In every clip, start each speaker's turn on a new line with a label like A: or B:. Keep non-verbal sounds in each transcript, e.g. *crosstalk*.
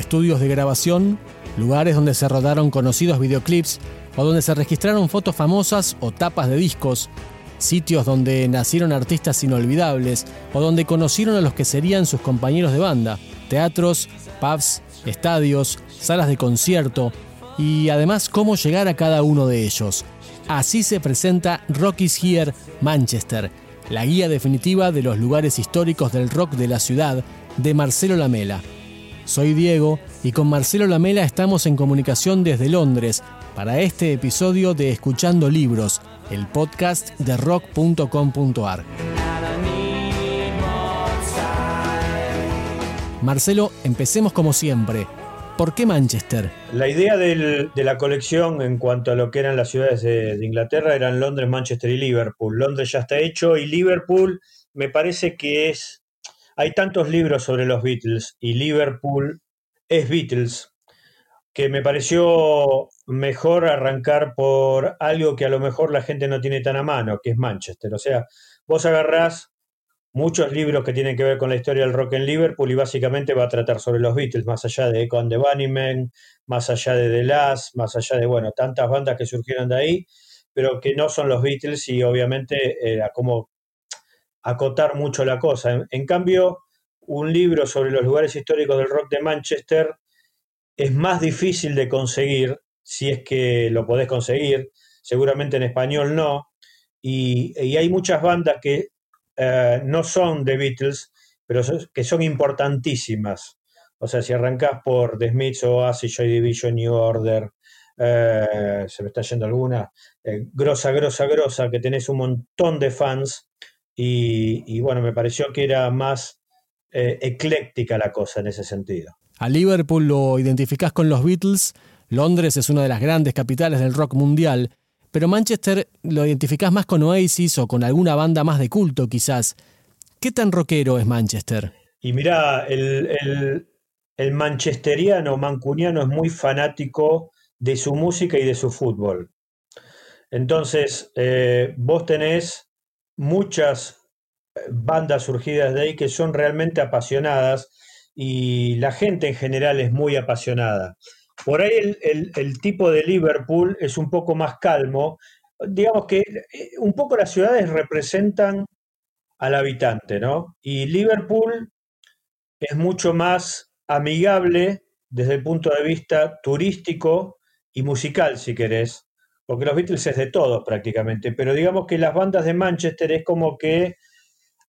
A: estudios de grabación, lugares donde se rodaron conocidos videoclips o donde se registraron fotos famosas o tapas de discos, sitios donde nacieron artistas inolvidables o donde conocieron a los que serían sus compañeros de banda, teatros, pubs, estadios, salas de concierto y además cómo llegar a cada uno de ellos. Así se presenta Rock is Here Manchester, la guía definitiva de los lugares históricos del rock de la ciudad de Marcelo Lamela. Soy Diego y con Marcelo Lamela estamos en comunicación desde Londres para este episodio de Escuchando Libros, el podcast de rock.com.ar. Marcelo, empecemos como siempre. ¿Por qué Manchester?
B: La idea de la colección en cuanto a lo que eran las ciudades de, Inglaterra eran Londres, Manchester y Liverpool. Londres ya está hecho y Liverpool me parece que es hay tantos libros sobre los Beatles y Liverpool es Beatles que me pareció mejor arrancar por algo que a lo mejor la gente no tiene tan a mano, que es Manchester. O sea, vos agarrás muchos libros que tienen que ver con la historia del rock en Liverpool y básicamente va a tratar sobre los Beatles, más allá de and the Bunnymen, más allá de The Last, más allá de, bueno, tantas bandas que surgieron de ahí, pero que no son los Beatles y obviamente era como acotar mucho la cosa. En, cambio, un libro sobre los lugares históricos del rock de Manchester es más difícil de conseguir, si es que lo podés conseguir, seguramente en español no, y, hay muchas bandas que eh, no son de Beatles, pero que son importantísimas. O sea, si arrancás por The Smiths, Oasis, Joy Division, New Order, eh, se me está yendo alguna, eh, grosa, grosa, grosa, que tenés un montón de fans, y, bueno, me pareció que era más eh, ecléctica la cosa en ese sentido.
A: A Liverpool lo identificás con los Beatles, Londres es una de las grandes capitales del rock mundial, pero Manchester lo identificás más con Oasis o con alguna banda más de culto quizás. ¿Qué tan rockero es Manchester?
B: Y mirá, el, el, manchesteriano, mancuniano es muy fanático de su música y de su fútbol. Entonces, eh, vos tenés muchas eh, bandas surgidas de ahí que son realmente apasionadas y la gente en general es muy apasionada. Por ahí el, tipo de Liverpool es un poco más calmo. Digamos que eh, un poco las ciudades representan al habitante, ¿no? Y Liverpool es mucho más amigable desde el punto de vista turístico y musical, si querés porque los Beatles es de todo prácticamente, pero digamos que las bandas de Manchester es como que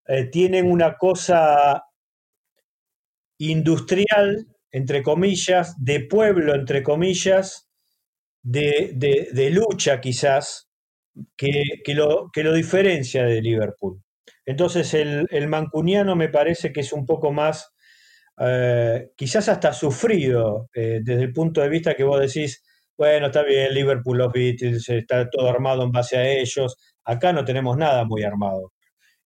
B: eh, tienen una cosa industrial, entre comillas, de pueblo, entre comillas, de, lucha quizás, que, lo, que, lo, diferencia de Liverpool. Entonces el, mancuniano me parece que es un poco más, eh, quizás hasta sufrido, eh, desde el punto de vista que vos decís, bueno, está bien, Liverpool, los Beatles, está todo armado en base a ellos. Acá no tenemos nada muy armado.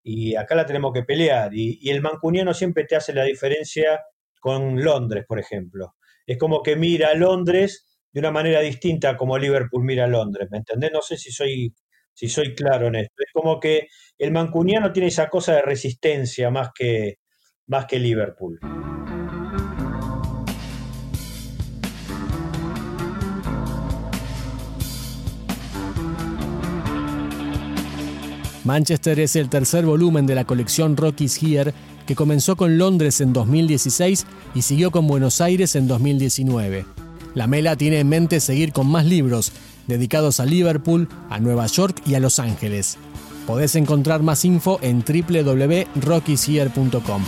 B: Y acá la tenemos que pelear. Y, el mancuniano siempre te hace la diferencia con Londres, por ejemplo. Es como que mira a Londres de una manera distinta como Liverpool mira a Londres, ¿me entendés? No sé si soy, si soy claro en esto. Es como que el mancuniano tiene esa cosa de resistencia más que, más que Liverpool.
A: Manchester es el tercer volumen de la colección Rockies Here, que comenzó con Londres en 2016 y siguió con Buenos Aires en 2019. La Mela tiene en mente seguir con más libros dedicados a Liverpool, a Nueva York y a Los Ángeles. Podés encontrar más info en www.rockieshere.com.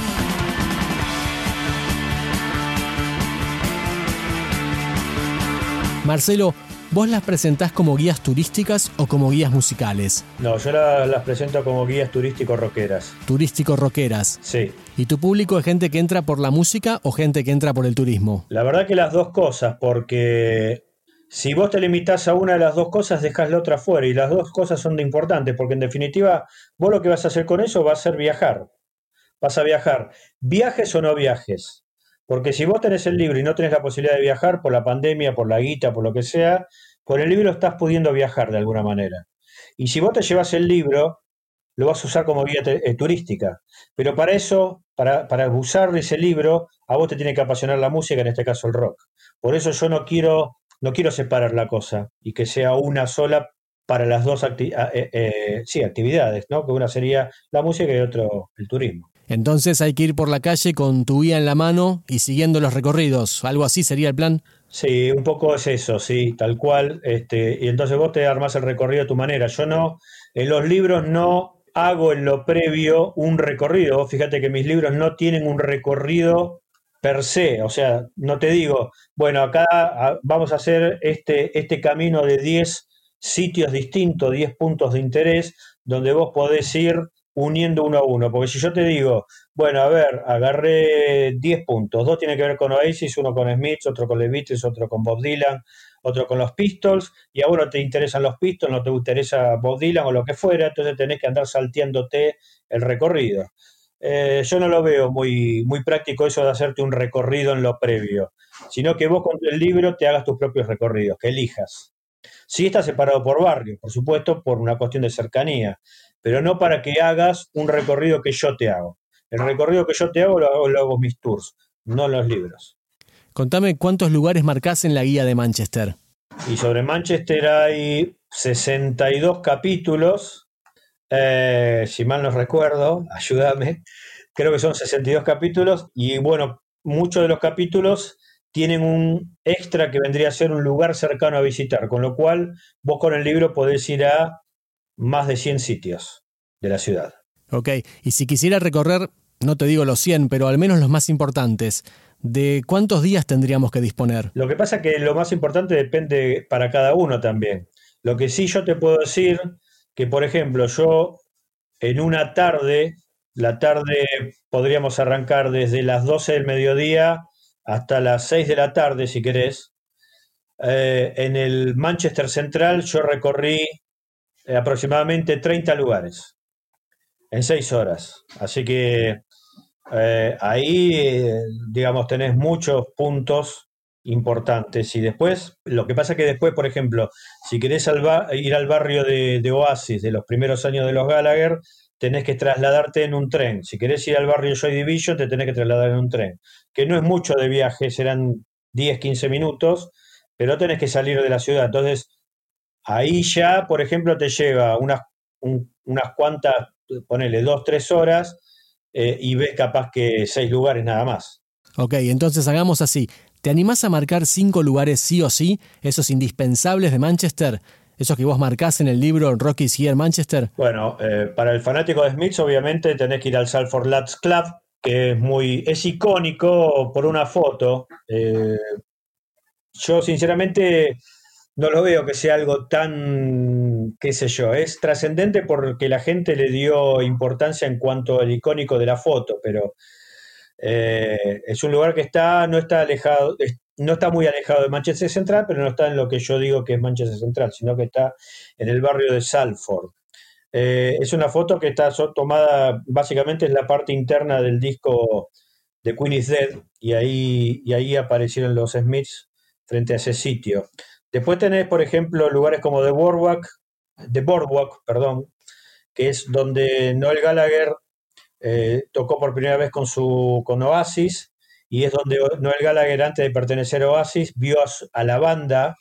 A: Marcelo, ¿Vos las presentás como guías turísticas o como guías musicales?
B: No, yo las presento como guías turístico-roqueras.
A: Turístico-roqueras.
B: Sí.
A: ¿Y tu público es gente que entra por la música o gente que entra por el turismo?
B: La verdad que las dos cosas, porque si vos te limitás a una de las dos cosas, dejás la otra fuera. Y las dos cosas son de importantes, porque en definitiva, vos lo que vas a hacer con eso va a ser viajar. Vas a viajar. Viajes o no viajes. Porque si vos tenés el libro y no tenés la posibilidad de viajar por la pandemia, por la guita, por lo que sea, con el libro estás pudiendo viajar de alguna manera. Y si vos te llevas el libro, lo vas a usar como guía eh, turística. Pero para eso, para, para usar ese libro, a vos te tiene que apasionar la música, en este caso el rock. Por eso yo no quiero, no quiero separar la cosa y que sea una sola para las dos eh, eh, sí, actividades, ¿no? Que una sería la música y otro el turismo.
A: Entonces hay que ir por la calle con tu guía en la mano y siguiendo los recorridos. ¿Algo así sería el plan?
B: Sí, un poco es eso, sí, tal cual. Este, y entonces vos te armás el recorrido a tu manera. Yo no, en los libros no hago en lo previo un recorrido. Fíjate que mis libros no tienen un recorrido per se. O sea, no te digo, bueno, acá vamos a hacer este, este camino de 10 sitios distintos, 10 puntos de interés, donde vos podés ir uniendo uno a uno. Porque si yo te digo, bueno, a ver, agarré 10 puntos, dos tienen que ver con Oasis, uno con Smith, otro con The Beatles, otro con Bob Dylan, otro con los Pistols, y a vos no te interesan los Pistols, no te interesa Bob Dylan o lo que fuera, entonces tenés que andar salteándote el recorrido. Eh, yo no lo veo muy, muy práctico eso de hacerte un recorrido en lo previo, sino que vos con el libro te hagas tus propios recorridos, que elijas. Sí está separado por barrio, por supuesto, por una cuestión de cercanía, pero no para que hagas un recorrido que yo te hago. El recorrido que yo te hago lo hago, lo hago mis tours, no los libros.
A: Contame cuántos lugares marcás en la guía de Manchester.
B: Y sobre Manchester hay 62 capítulos, eh, si mal no recuerdo, *laughs* ayúdame, creo que son 62 capítulos y bueno, muchos de los capítulos tienen un extra que vendría a ser un lugar cercano a visitar, con lo cual vos con el libro podés ir a más de 100 sitios de la ciudad.
A: Ok, y si quisiera recorrer, no te digo los 100, pero al menos los más importantes, ¿de cuántos días tendríamos que disponer?
B: Lo que pasa es que lo más importante depende para cada uno también. Lo que sí yo te puedo decir, que por ejemplo yo en una tarde, la tarde podríamos arrancar desde las 12 del mediodía hasta las 6 de la tarde, si querés. Eh, en el Manchester Central yo recorrí eh, aproximadamente 30 lugares en 6 horas. Así que eh, ahí, digamos, tenés muchos puntos importantes. Y después, lo que pasa es que después, por ejemplo, si querés ir al barrio de, de Oasis de los primeros años de los Gallagher, tenés que trasladarte en un tren. Si querés ir al barrio Joy Division, te tenés que trasladar en un tren. Que no es mucho de viaje, serán 10, 15 minutos, pero tenés que salir de la ciudad. Entonces, ahí ya, por ejemplo, te lleva unas, unas cuantas, ponele, dos, tres horas eh, y ves capaz que seis lugares nada más.
A: Ok, entonces hagamos así. ¿Te animás a marcar cinco lugares sí o sí, esos indispensables de Manchester? ¿Esos que vos marcás en el libro Rockies Here Manchester?
B: Bueno, eh, para el fanático de Smiths, obviamente tenés que ir al Salford Lads Club, que es muy. es icónico por una foto. Eh, yo, sinceramente, no lo veo que sea algo tan, qué sé yo, es trascendente porque la gente le dio importancia en cuanto al icónico de la foto, pero eh, es un lugar que está, no está alejado, no está muy alejado de Manchester Central, pero no está en lo que yo digo que es Manchester Central, sino que está en el barrio de Salford. Eh, es una foto que está tomada básicamente en la parte interna del disco de Queen is Dead y ahí, y ahí aparecieron los Smiths frente a ese sitio. Después tenés, por ejemplo, lugares como The Boardwalk, The Boardwalk perdón, que es donde Noel Gallagher eh, tocó por primera vez con, su, con Oasis y es donde Noel Gallagher, antes de pertenecer a Oasis, vio a, la banda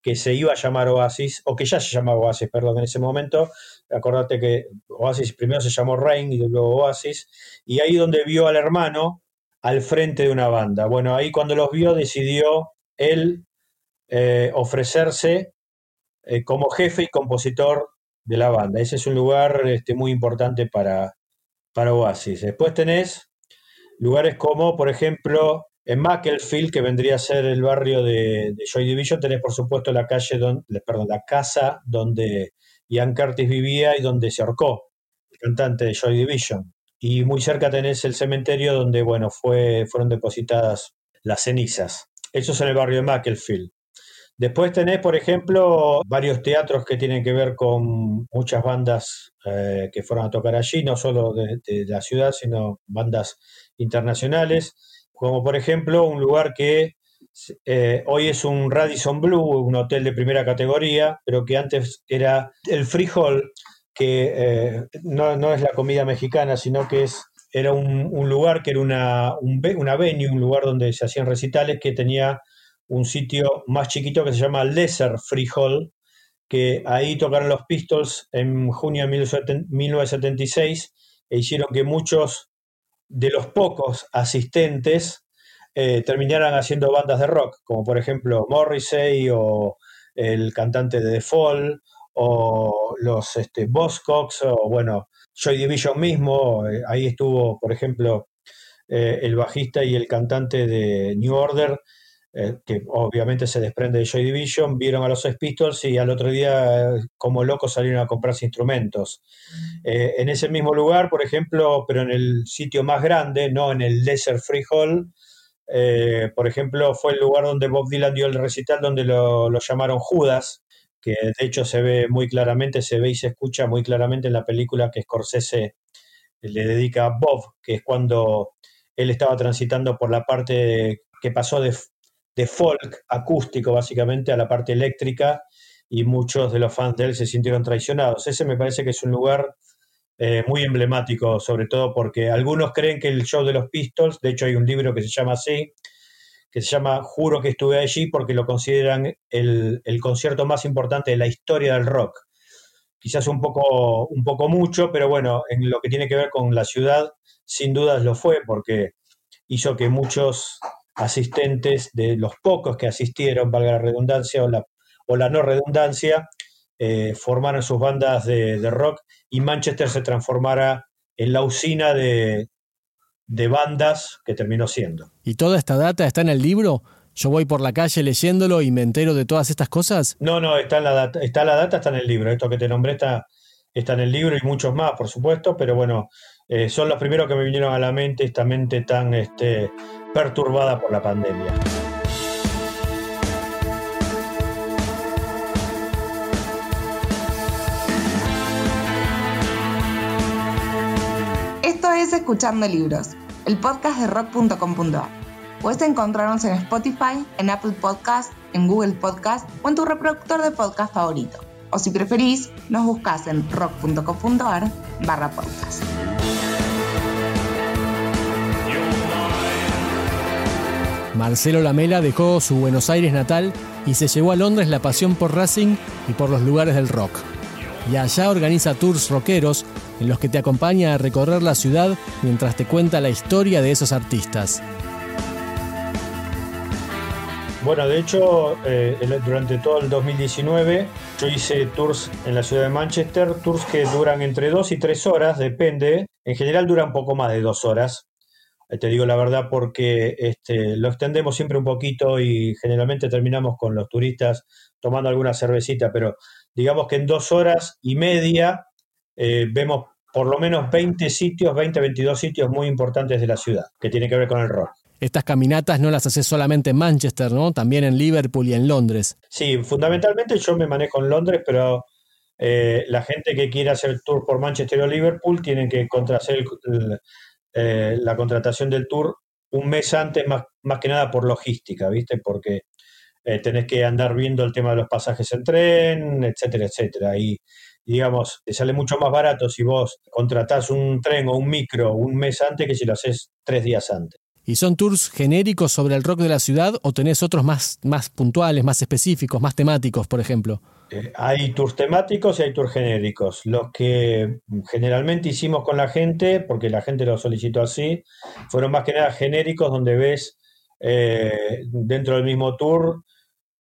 B: que se iba a llamar Oasis, o que ya se llamaba Oasis, perdón, en ese momento. Acordate que Oasis primero se llamó Rain y luego Oasis, y ahí donde vio al hermano al frente de una banda. Bueno, ahí cuando los vio decidió él eh, ofrecerse eh, como jefe y compositor de la banda. Ese es un lugar este, muy importante para, para Oasis. Después tenés Lugares como, por ejemplo, en Macclesfield, que vendría a ser el barrio de, Joy Division, tenés por supuesto la calle, donde, perdón, la casa donde Ian Curtis vivía y donde se ahorcó, el cantante de Joy Division. Y muy cerca tenés el cementerio donde, bueno, fue, fueron depositadas las cenizas. Eso es en el barrio de Macclesfield. Después tenés, por ejemplo, varios teatros que tienen que ver con muchas bandas eh, que fueron a tocar allí, no solo de, la ciudad, sino bandas internacionales, como por ejemplo un lugar que eh, hoy es un Radisson Blue, un hotel de primera categoría, pero que antes era el Hall, que eh, no, es la comida mexicana, sino que es, era un, lugar que era una, un, una venue, un lugar donde se hacían recitales que tenía un sitio más chiquito que se llama Lesser Free Hall, que ahí tocaron los Pistols en junio de 1976 e hicieron que muchos de los pocos asistentes eh, terminaran haciendo bandas de rock, como por ejemplo Morrissey o el cantante de The Fall o los este, Cox o bueno, Joy Division mismo, ahí estuvo por ejemplo eh, el bajista y el cantante de New Order, eh, que obviamente se desprende de Joy Division, vieron a los Sex Pistols y al otro día, como locos, salieron a comprarse instrumentos. en ese mismo lugar, por ejemplo, pero en el sitio más grande, no en el Lesser Free Hall, por ejemplo, fue el lugar donde Bob Dylan dio el recital, donde lo, lo llamaron Judas, que de hecho se ve muy claramente, se ve y se escucha muy claramente en la película que Scorsese le dedica a Bob, que es cuando él estaba transitando por la parte que pasó de, folk acústico básicamente a la parte eléctrica y muchos de los fans de él se sintieron traicionados. Ese me parece que es un lugar eh, muy emblemático, sobre todo porque algunos creen que el show de los Pistols, de hecho hay un libro que se llama así, que se llama Juro que estuve allí porque lo consideran el, concierto más importante de la historia del rock. Quizás un poco, un poco mucho, pero bueno, en lo que tiene que ver con la ciudad, sin dudas lo fue porque hizo que muchos asistentes, de los pocos que asistieron, valga la redundancia o la, o la no redundancia, eh, formaran sus bandas de, de rock y Manchester se transformara en la usina de, de bandas que terminó siendo.
A: ¿Y toda esta data está en el libro? ¿Yo voy por la calle leyéndolo y me entero de todas estas cosas?
B: No, no, está la data, está la data, está en el libro. Esto que te nombré está, está en el libro y muchos más, por supuesto, pero bueno, eh, son los primeros que me vinieron a la mente, esta mente tan este, perturbada por la pandemia.
C: Esto es Escuchando Libros el podcast de rock.com.ar. Puedes encontrarnos en Spotify, en Apple Podcast, en Google Podcast o en tu reproductor de podcast favorito. O si preferís, nos buscas en rock.com.ar barra podcast.
A: Marcelo Lamela dejó su Buenos Aires natal y se llevó a Londres la pasión por Racing y por los lugares del rock. Y allá organiza tours rockeros en los que te acompaña a recorrer la ciudad mientras te cuenta la historia de esos artistas.
B: Bueno, de hecho, eh, durante todo el 2019 yo hice tours en la ciudad de Manchester, tours que duran entre dos y tres horas, depende. En general duran poco más de dos horas. Eh, te digo la verdad porque este, lo extendemos siempre un poquito y generalmente terminamos con los turistas tomando alguna cervecita, pero digamos que en dos horas y media eh, vemos por lo menos 20 sitios, 20, 22 sitios muy importantes de la ciudad, que tiene que ver con el rock.
A: Estas caminatas no las haces solamente en Manchester, ¿no? También en Liverpool y en Londres.
B: Sí, fundamentalmente yo me manejo en Londres, pero eh, la gente que quiera hacer el tour por Manchester o Liverpool tienen que hacer eh, la contratación del tour un mes antes, más, más que nada por logística, ¿viste? Porque eh, tenés que andar viendo el tema de los pasajes en tren, etcétera, etcétera. Y digamos, te sale mucho más barato si vos contratás un tren o un micro un mes antes que si lo haces tres días antes.
A: ¿Y son tours genéricos sobre el rock de la ciudad o tenés otros más, más puntuales, más específicos, más temáticos, por ejemplo?
B: Eh, hay tours temáticos y hay tours genéricos. Los que generalmente hicimos con la gente, porque la gente lo solicitó así, fueron más que nada genéricos donde ves eh, dentro del mismo tour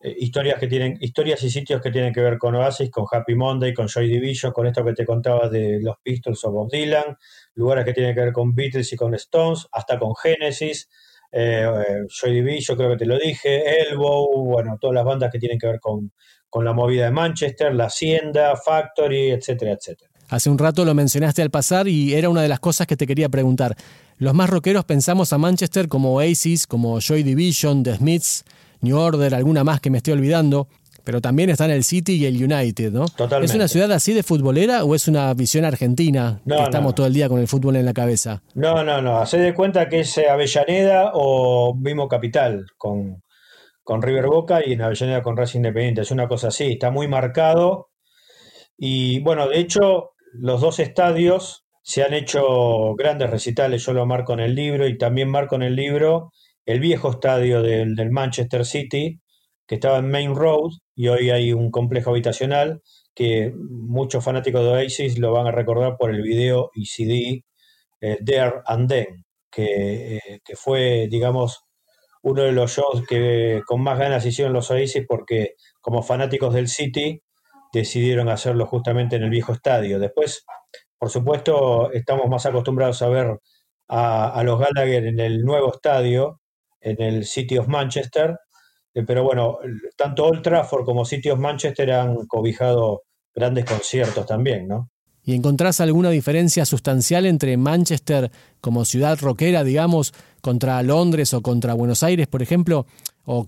B: eh, historias que tienen, historias y sitios que tienen que ver con Oasis, con Happy Monday, con Joy Division, con esto que te contaba de los Pistols o Bob Dylan, lugares que tienen que ver con Beatles y con Stones, hasta con Genesis, eh, eh, Joy Division, creo que te lo dije, Elbow, bueno, todas las bandas que tienen que ver con, con la movida de Manchester, La Hacienda, Factory, etcétera, etcétera.
A: Hace un rato lo mencionaste al pasar y era una de las cosas que te quería preguntar. Los más rockeros pensamos a Manchester como Oasis, como Joy Division, The Smiths, New Order, alguna más que me estoy olvidando, pero también están el City y el United, ¿no?
B: Totalmente.
A: ¿Es una ciudad así de futbolera o es una visión argentina que estamos todo el día con el fútbol en la cabeza?
B: No, no, no. Hacé de cuenta que es Avellaneda o mismo Capital con, con River Boca y en Avellaneda con Racing Independiente. Es una cosa así, está muy marcado. Y bueno, de hecho, los dos estadios se han hecho grandes recitales, yo lo marco en el libro y también marco en el libro el viejo estadio del, Manchester City, que estaba en Main Road y hoy hay un complejo habitacional que muchos fanáticos de Oasis lo van a recordar por el video y CD eh, There and Then, eh, que, fue, digamos, uno de los shows que con más ganas hicieron los Oasis porque como fanáticos del City decidieron hacerlo justamente en el viejo estadio. Después, por supuesto, estamos más acostumbrados a ver a, los Gallagher en el nuevo estadio, en el City of Manchester, eh, pero bueno, tanto Old Trafford como City of Manchester han cobijado grandes conciertos también, ¿no?
A: ¿Y encontrás alguna diferencia sustancial entre Manchester como ciudad rockera, digamos, contra Londres o contra Buenos Aires, por ejemplo? ¿O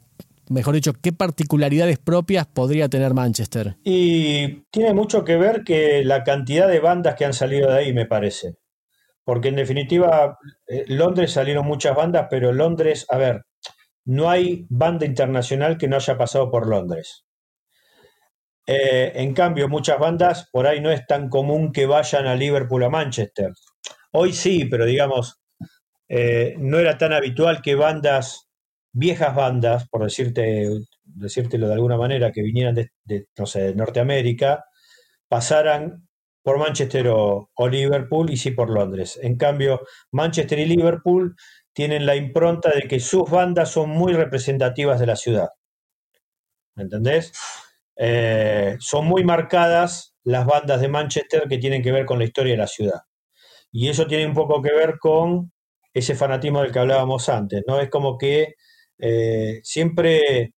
A: mejor dicho, qué particularidades propias podría tener Manchester?
B: Y tiene mucho que ver que la cantidad de bandas que han salido de ahí, me parece. Porque en definitiva, eh, Londres salieron muchas bandas, pero Londres, a ver, no hay banda internacional que no haya pasado por Londres. Eh, en cambio, muchas bandas por ahí no es tan común que vayan a Liverpool a Manchester. Hoy sí, pero digamos, eh, no era tan habitual que bandas viejas bandas, por decirte, decírtelo de alguna manera, que vinieran de, no sé, de Norteamérica, pasaran por Manchester o, Liverpool y sí por Londres. En cambio, Manchester y Liverpool tienen la impronta de que sus bandas son muy representativas de la ciudad. ¿Me entendés? Eh, son muy marcadas las bandas de Manchester que tienen que ver con la historia de la ciudad. Y eso tiene un poco que ver con ese fanatismo del que hablábamos antes, ¿no? Es como que eh, siempre,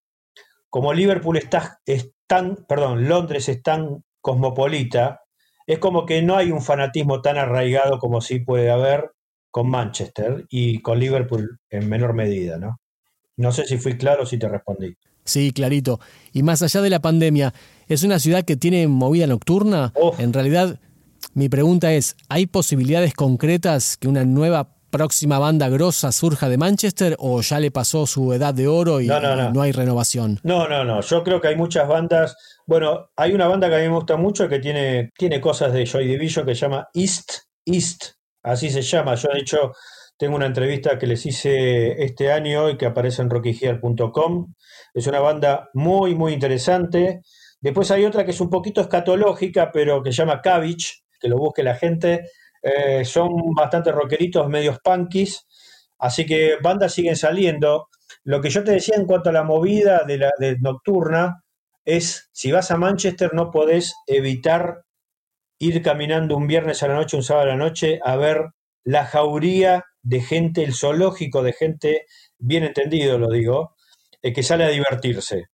B: como Liverpool está, es tan, perdón, Londres es tan cosmopolita, es como que no hay un fanatismo tan arraigado como sí puede haber con Manchester y con Liverpool en menor medida, ¿no? No sé si fui claro, si te respondí.
A: Sí, clarito. Y más allá de la pandemia, ¿es una ciudad que tiene movida nocturna? En realidad, mi pregunta es, ¿hay posibilidades concretas que una nueva próxima banda grosa surja de Manchester o ya le pasó su edad de oro y no, hay renovación?
B: No, no, no. Yo creo que hay muchas bandas. Bueno, hay una banda que a mí me gusta mucho que tiene, tiene cosas de Joy Division que se llama East East. Así se llama. Yo, de hecho, tengo una entrevista que les hice este año y que aparece en rockygear.com. Es una banda muy, muy interesante. Después hay otra que es un poquito escatológica, pero que se llama Cabbage, que lo busque la gente eh, son bastante rockeritos, medios punkies, así que bandas siguen saliendo. Lo que yo te decía en cuanto a la movida de la nocturna es, si vas a Manchester no podés evitar ir caminando un viernes a la noche, un sábado a la noche, a ver la jauría de gente, el zoológico de gente, bien entendido lo digo, eh, que sale a divertirse,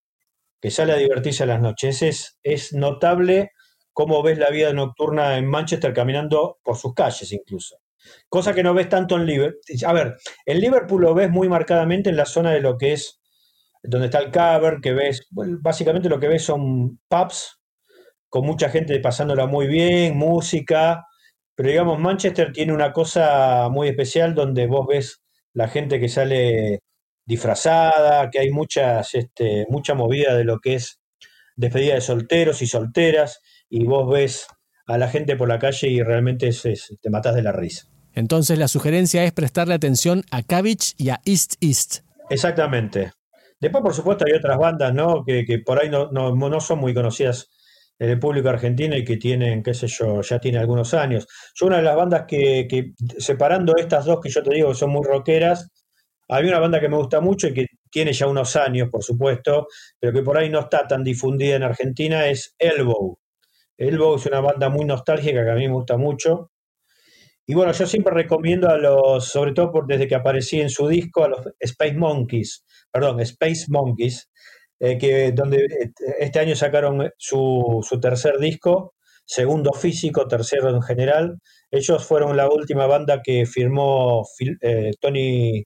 B: que sale a divertirse a las noches. Es, es notable cómo ves la vida nocturna en Manchester caminando por sus calles incluso. Cosa que no ves tanto en Liverpool. A ver, en Liverpool lo ves muy marcadamente en la zona de lo que es, donde está el cover, que ves, básicamente lo que ves son pubs con mucha gente pasándola muy bien, música, pero digamos, Manchester tiene una cosa muy especial donde vos ves la gente que sale disfrazada, que hay muchas, este, mucha movida de lo que es despedida de solteros y solteras, y vos ves a la gente por la calle y realmente te matas de la risa.
A: Entonces la sugerencia es prestarle atención a Cabbage y a East East.
B: Exactamente. Después, por supuesto, hay otras bandas, ¿no? Que, por ahí no, no, son muy conocidas en el público argentino y que tienen, qué sé yo, ya tiene algunos años. Yo una de las bandas que, que, separando estas dos que yo te digo que son muy rockeras, hay una banda que me gusta mucho y que tiene ya unos años, por supuesto, pero que por ahí no está tan difundida en Argentina, es Elbow. Elbow es una banda muy nostálgica que a mí me gusta mucho. Y bueno, yo siempre recomiendo a los, sobre todo por, desde que aparecí en su disco, a los Space Monkeys, perdón, Space Monkeys, eh, que donde eh, este año sacaron su, tercer disco, segundo físico, tercero en general. Ellos fueron la última banda que firmó eh, Tony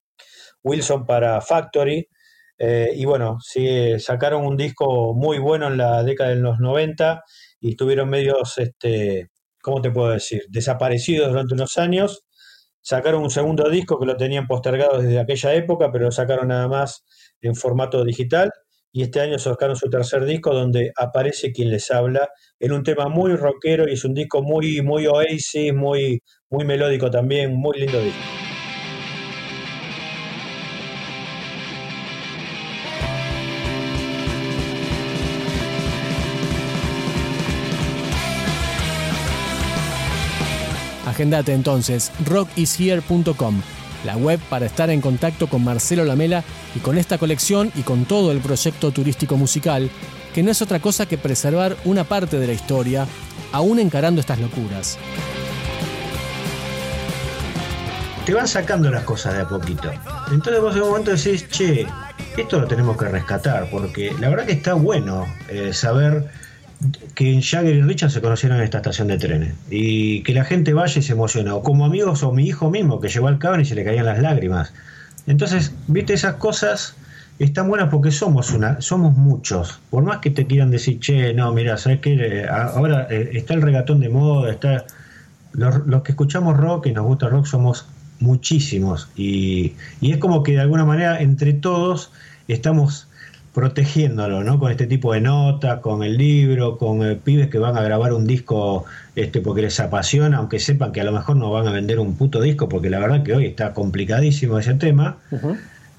B: Wilson para Factory. y bueno, sí, sacaron un disco muy bueno en la década de los 90 y estuvieron medios, este, ¿cómo te puedo decir? Desaparecidos durante unos años. Sacaron un segundo disco que lo tenían postergado desde aquella época, pero lo sacaron nada más en formato digital. y este año sacaron su tercer disco donde aparece quien les habla en un tema muy rockero y es un disco muy, muy oasis, muy, muy melódico también, muy lindo disco.
A: Agendate entonces rockishere.com, la web para estar en contacto con Marcelo Lamela y con esta colección y con todo el proyecto turístico musical, que no es otra cosa que preservar una parte de la historia, aún encarando estas locuras.
D: Te van sacando las cosas de a poquito. Entonces vos en un momento decís, che, esto lo tenemos que rescatar, porque la verdad que está bueno eh, saber que Jagger y Richard se conocieron en esta estación de trenes. Y que la gente vaya y se emociona, o como amigos o mi hijo mismo que llegó al cable y se le caían las lágrimas. Entonces, viste, esas cosas están buenas porque somos una, somos muchos. Por más que te quieran decir, che, no, mira, sabes que ahora eh, está el regatón de moda, está los, los, que escuchamos rock y nos gusta rock somos muchísimos. Y, y es como que de alguna manera entre todos estamos protegiéndolo, ¿no? Con este tipo de notas, con el libro, con eh, pibes que van a grabar un disco este, porque les apasiona, aunque sepan que a lo mejor no van a vender un puto disco, porque la verdad que hoy está complicadísimo ese tema.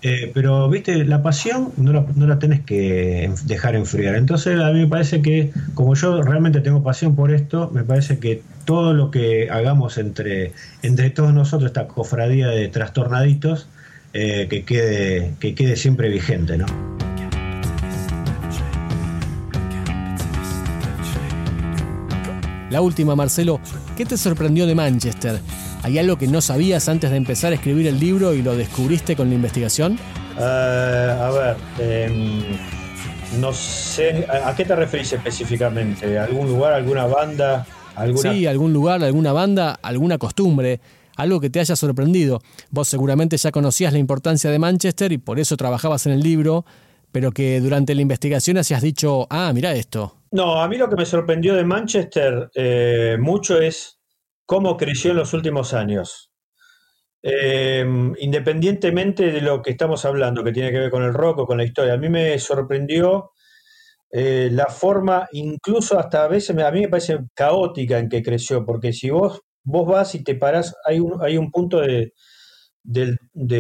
D: Eh, pero, viste, la pasión no la, no la tenés que dejar enfriar. Entonces, a mí me parece que, como yo realmente tengo pasión por esto, me parece que todo lo que hagamos entre, entre todos nosotros, esta cofradía de trastornaditos, eh, que, quede, que quede siempre vigente, ¿no?
A: La última, Marcelo, ¿qué te sorprendió de Manchester? ¿Hay algo que no sabías antes de empezar a escribir el libro y lo descubriste con la investigación?
B: Eh, a ver, em, no sé, ¿a qué te referís específicamente? ¿Algún lugar, alguna banda?
A: Alguna... Sí, algún lugar, alguna banda, alguna costumbre, algo que te haya sorprendido. Vos seguramente ya conocías la importancia de Manchester y por eso trabajabas en el libro, pero que durante la investigación has dicho, ah, mira esto.
B: No, a mí lo que me sorprendió de Manchester eh, mucho es cómo creció en los últimos años. Eh, independientemente de lo que estamos hablando, que tiene que ver con el rock o con la historia, a mí me sorprendió eh, la forma, incluso hasta a veces a mí me parece caótica en que creció, porque si vos, vos vas y te parás, hay un, hay un punto de,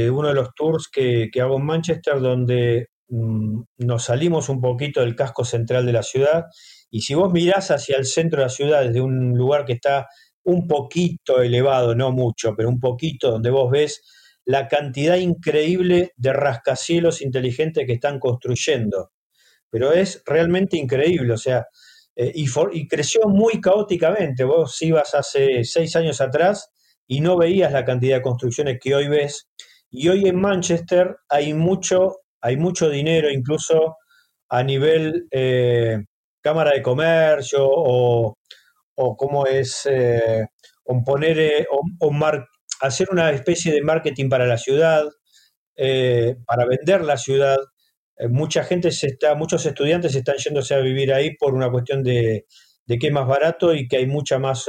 B: uno de los tours que, que hago en Manchester donde nos salimos un poquito del casco central de la ciudad y si vos mirás hacia el centro de la ciudad desde un lugar que está un poquito elevado, no mucho, pero un poquito, donde vos ves la cantidad increíble de rascacielos inteligentes que están construyendo. Pero es realmente increíble, o sea, eh, y, y, creció muy caóticamente. Vos ibas hace seis años atrás y no veías la cantidad de construcciones que hoy ves. Y hoy en Manchester hay mucho hay mucho dinero incluso a nivel eh, Cámara de Comercio o, cómo es eh, poner eh, o, hacer una especie de marketing para la ciudad, para vender la ciudad. mucha gente se está, muchos estudiantes están yéndose a vivir ahí por una cuestión de, de que es más barato y que hay muchas más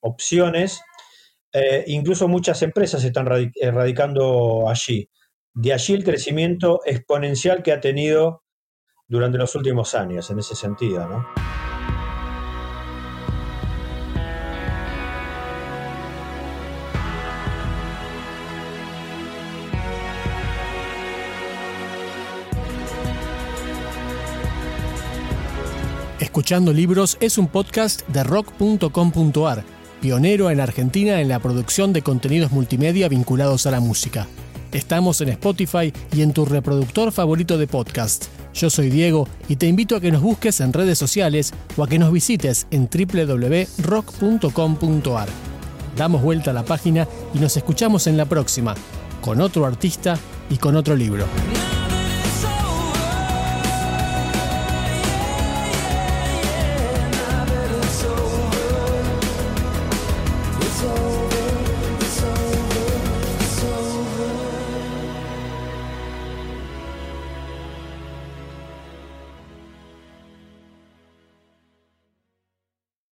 B: opciones. incluso muchas empresas se están radicando allí. De allí el crecimiento exponencial que ha tenido durante los últimos años, en ese sentido, ¿no?
A: Escuchando Libros es un podcast de rock.com.ar, pionero en Argentina en la producción de contenidos multimedia vinculados a la música. Estamos en Spotify y en tu reproductor favorito de podcast. Yo soy Diego y te invito a que nos busques en redes sociales o a que nos visites en www.rock.com.ar. Damos vuelta a la página y nos escuchamos en la próxima, con otro artista y con otro libro.